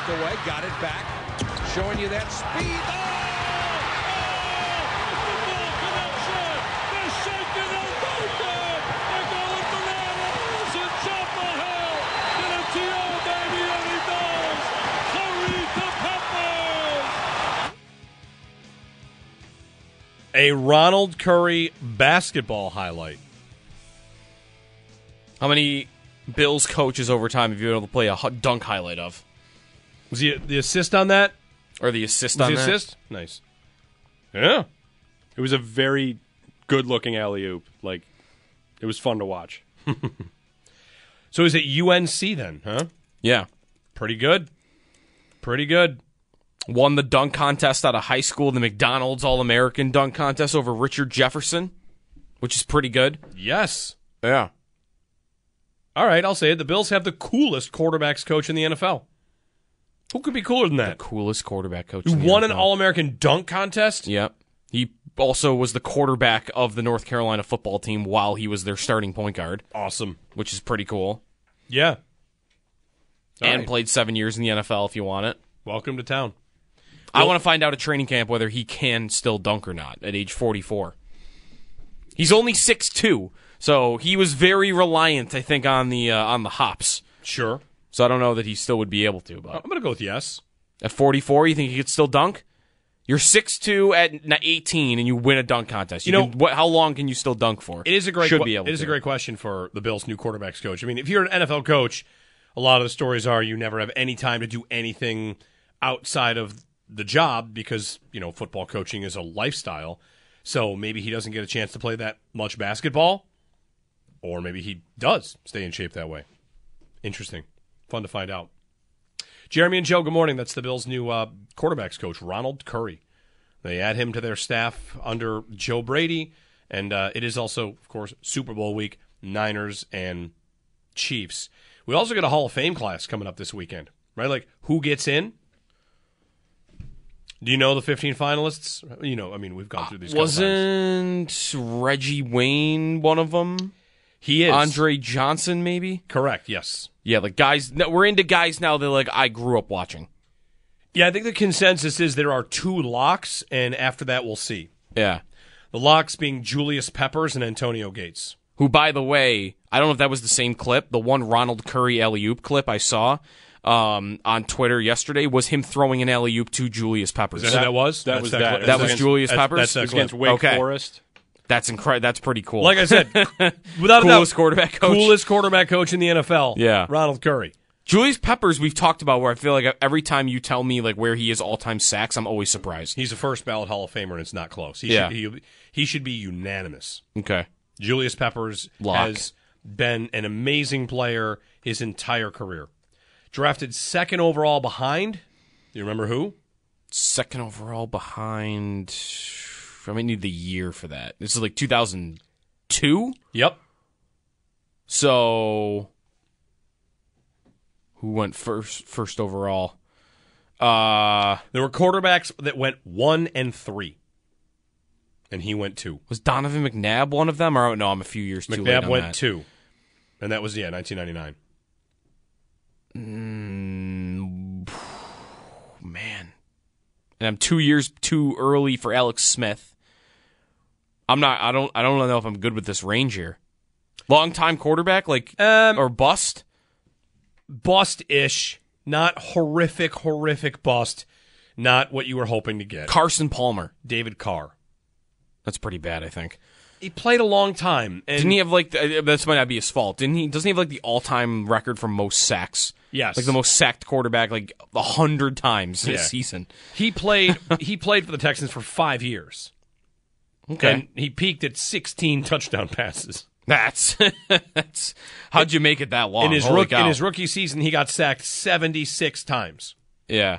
Knocked away, got it back, showing you that speed. Oh! A Ronald Curry basketball highlight. How many Bills coaches over time have you been able to play a dunk highlight of? Was he the assist on that? Or the assist Was on the that? assist? Nice. Yeah. It was a very good looking alley oop. Like it was fun to watch. so is it UNC then, huh? Yeah. Pretty good. Pretty good. Won the dunk contest out of high school, the McDonald's All American dunk contest over Richard Jefferson, which is pretty good. Yes. Yeah. All right, I'll say it. The Bills have the coolest quarterbacks coach in the NFL. Who could be cooler than that? The coolest quarterback coach. Who won an All American dunk contest? Yep. He also was the quarterback of the North Carolina football team while he was their starting point guard, Awesome. which is pretty cool. Yeah. All and right. played seven years in the NFL if you want it. Welcome to town. I want to find out at training camp whether he can still dunk or not at age 44. He's only 6'2", so he was very reliant, I think, on the uh, on the hops. Sure. So I don't know that he still would be able to. But I'm going to go with yes. at 44, you think he could still dunk? You're 6'2", at 18, and you win a dunk contest. You, You know- can, what, how long can you still dunk for? It is a great Should que- be able It is to. a great question for the Bills' new quarterbacks coach. I mean, if you're an NFL coach, a lot of the stories are you never have any time to do anything outside of the job because you know football coaching is a lifestyle. So maybe he doesn't get a chance to play that much basketball, or maybe he does stay in shape that way. Interesting, fun to find out. Jeremy and Joe, good morning. That's the Bills' new uh, quarterbacks coach, Ronald Curry. They add him to their staff under Joe Brady, and uh, it is also, of course, Super Bowl week, Niners and Chiefs. We also got a Hall of Fame class coming up this weekend, right? Like, who gets in? Do you know the 15 finalists? You know, I mean, we've gone through these. Wasn't Reggie Wayne one of them? He is Andre Johnson, maybe? correct? Yes. Yeah, like guys. no, We're into guys now that like I grew up watching. Yeah, I think the consensus is there are two locks, and after that, we'll see. Yeah. The locks being Julius Peppers and Antonio Gates. Who, by the way, I don't know if that was the same clip. The one Ronald Curry alley oop clip I saw um, on Twitter yesterday was him throwing an alley oop to Julius Peppers. Is that who that was? that That's was that that. That was Against- Julius that's- Peppers? That's that against clip. Wake Okay. Forest. That's incredible. That's pretty cool. Like I said, without a Coolest doubt, quarterback coach. coolest quarterback coach in the NFL. Yeah. Ronald Curry. Julius Peppers, we've talked about where I feel like every time you tell me like where he is all time sacks, I'm always surprised. He's a first ballot Hall of Famer, and it's not close. He Yeah. should, he, he should be unanimous. Okay. Julius Peppers Lock. has been an amazing player his entire career. Drafted second overall behind. Do you remember who? Second overall behind. I might need the year for that. This is like 2002. Yep. So who went first first overall? Uh There were quarterbacks that went one and three, and he went two. was Donovan McNabb one of them? Or no, I'm a few years too late McNabb went that. two, and that was yeah, 1999. Mm, man, and I'm two years too early for Alex Smith. I'm not. I don't. I don't know if I'm good with this range here. Long time quarterback, like Um, or bust. bust ish, not horrific, horrific bust, not what you were hoping to get. Carson Palmer. David Carr. That's pretty bad. I think. He played a long time, and Didn't he have like the, uh, this might not be his fault? Didn't he? Doesn't he have like the all-time record for most sacks? Yes. like the most sacked quarterback like a hundred times this Yeah. season. he played he played for the Texans for five years, Okay, and he peaked at 16 touchdown passes. that's that's how'd you make it that long? in his Holy rook, in his rookie season, he got sacked 76 times. yeah,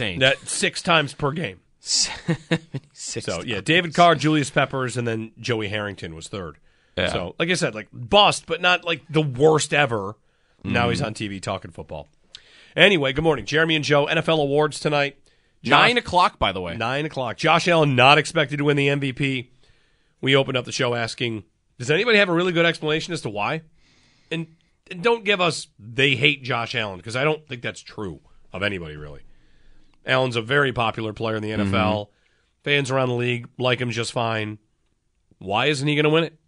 Insane. That six times per game. Six So yeah, David Carr, Julius Peppers, and then Joey Harrington was third. Yeah. So like I said, like bust, but not like the worst ever. Now he's mm-hmm. on TV talking football. Anyway, good morning, Jeremy and Joe. NFL awards tonight. Josh- Nine o'clock, by the way. Nine o'clock. Josh Allen not expected to win the MVP. We opened up the show asking, does anybody have a really good explanation as to why? And, and don't give us they hate Josh Allen because I don't think that's true of anybody really. Allen's a very popular player in the NFL. Fans around the league like him just fine. Why isn't he going to win it?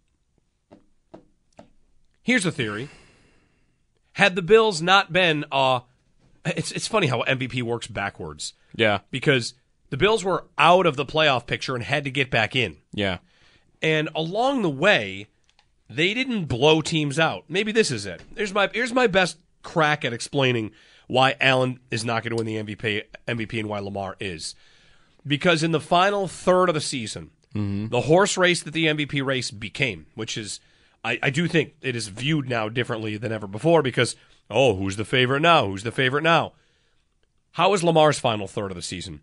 Here's a theory. Had the Bills not been uh it's it's funny how MVP works backwards Yeah, because the Bills were out of the playoff picture and had to get back in. yeah. And along the way, they didn't blow teams out. Maybe this is it. Here's my here's my best crack at explaining why Allen is not going to win the MVP MVP and why Lamar is. Because in the final third of the season, mm-hmm. the horse race that the MVP race became, which is I, I do think it is viewed now differently than ever before because oh, who's the favorite now? Who's the favorite now? How was Lamar's final third of the season?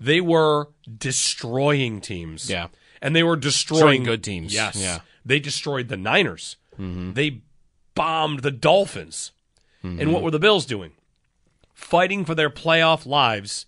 They were destroying teams. Yeah. And they were destroying Destroying good teams. Yes. Yeah. They destroyed the Niners. Mm-hmm. They bombed the Dolphins. Mm-hmm. And what were the Bills doing? Fighting for their playoff lives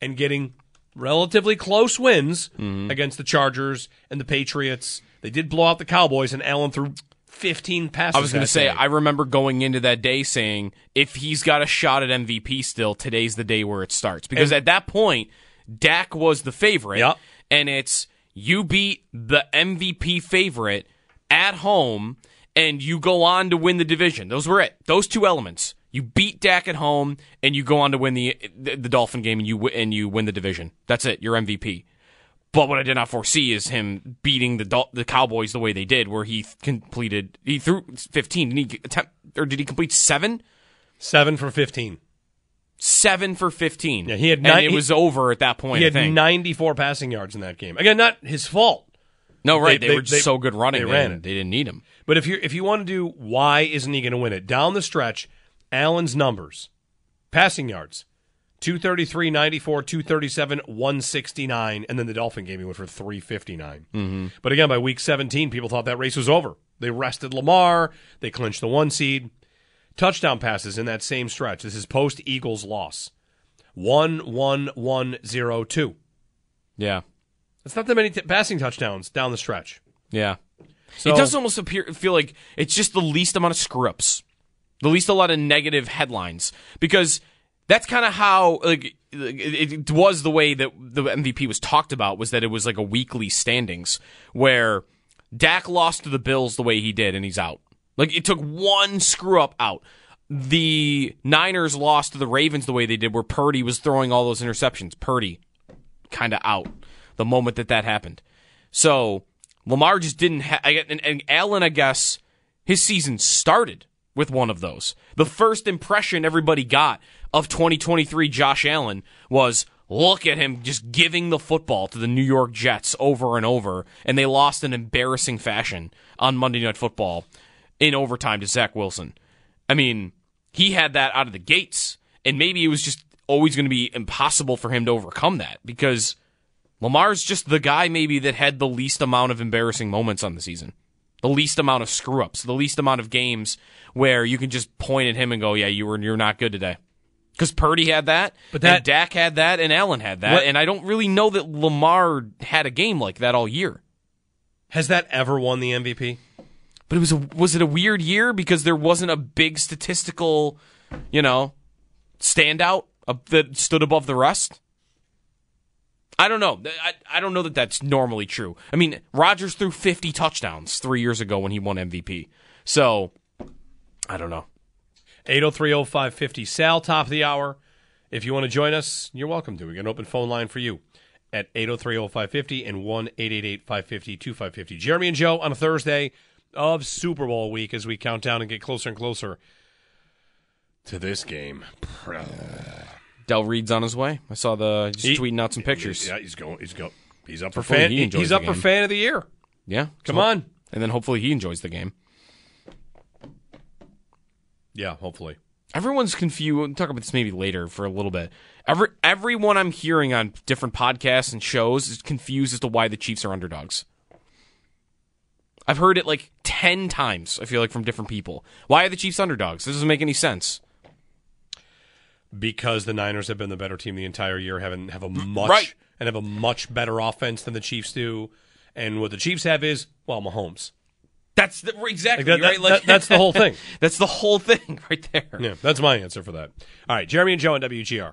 and getting relatively close wins mm-hmm. against the Chargers and the Patriots. They did blow out the Cowboys, and Allen threw 15 passes. I was going to say, day. I remember going into that day saying, if he's got a shot at MVP still, today's the day where it starts. Because And- at that point, Dak was the favorite. Yep. And it's you beat the MVP favorite at home, and you go on to win the division. Those were it. Those two elements. You beat Dak at home, and you go on to win the the, the Dolphin game, and you and you win the division. That's it. You're MVP. But what I did not foresee is him beating the Dol- the Cowboys the way they did, where he completed he threw 15. Did he attempt or did he complete seven? Seven for 15. Seven for 15. Yeah, he had and it he- was over at that point. He had think. 94 passing yards in that game. Again, not his fault. no, right. They, they- were just they- so good running. they They, ran it. they didn't need him. But if you if you want to do why isn't he going to win it down the stretch, Allen's numbers, passing yards, 233, 94, 237, 169, and then the Dolphin game he went for 359. Mm-hmm. But again, by week 17, people thought that race was over. They rested Lamar, they clinched the one seed. Touchdown passes in that same stretch. This is post Eagles loss. 1 1 1 0 2. Yeah. It's not that many t- passing touchdowns down the stretch. Yeah. So- it does almost appear feel like it's just the least amount of screw the least a lot of negative headlines because that's kind of how like it, it was the way that the MVP was talked about was that it was like a weekly standings where Dak lost to the Bills the way he did and he's out. Like it took one screw up out. The Niners lost to the Ravens the way they did, where Purdy was throwing all those interceptions. Purdy kind of out the moment that that happened. So Lamar just didn't have. And, and Allen, I guess, his season started with one of those. The first impression everybody got of 2023 Josh Allen was look at him just giving the football to the New York Jets over and over, and they lost in embarrassing fashion on Monday Night Football in overtime to Zach Wilson. I mean, he had that out of the gates, and maybe it was just always going to be impossible for him to overcome that because Lamar's just the guy maybe that had the least amount of embarrassing moments on the season. The least amount of screw ups, the least amount of games where you can just point at him and go, "Yeah, you were you're not good today." Because Purdy had that, But that- and Dak had that, and Allen had that, What- and I don't really know that Lamar had a game like that all year. Has that ever won the MVP? But it was a, was it a weird year because there wasn't a big statistical, you know, standout that stood above the rest. I don't know. I, I don't know that that's normally true. I mean, Rodgers threw 50 touchdowns three years ago when he won MVP. So, I don't know. 8030550 Sal, top of the hour. If you want to join us, you're welcome to. We got an open phone line for you at 8030550 and 1 550 2550 Jeremy and Joe on a Thursday of Super Bowl week as we count down and get closer and closer to this game. Del Reid's on his way. I saw the just He- tweeting out some pictures. Yeah, he's going. He's go. He's up for fan. he He's up for fan of the year. Yeah, Come So- on. and then hopefully he enjoys the game. Yeah, hopefully. Everyone's confused. We'll talk about this maybe later for a little bit. Every everyone I'm hearing on different podcasts and shows is confused as to why the Chiefs are underdogs. I've heard it like ten times. I feel like from different people. Why are the Chiefs underdogs? This doesn't make any sense. Because the Niners have been the better team the entire year, haven't have a mm, much Right. and have a much better offense than the Chiefs do. And what the Chiefs have is well, Mahomes. That's the, exactly Like that- that- right. Like, that- that's the whole thing. that's the whole thing right there. Yeah, that's my answer for that. All right, Jeremy and Joe on WGR.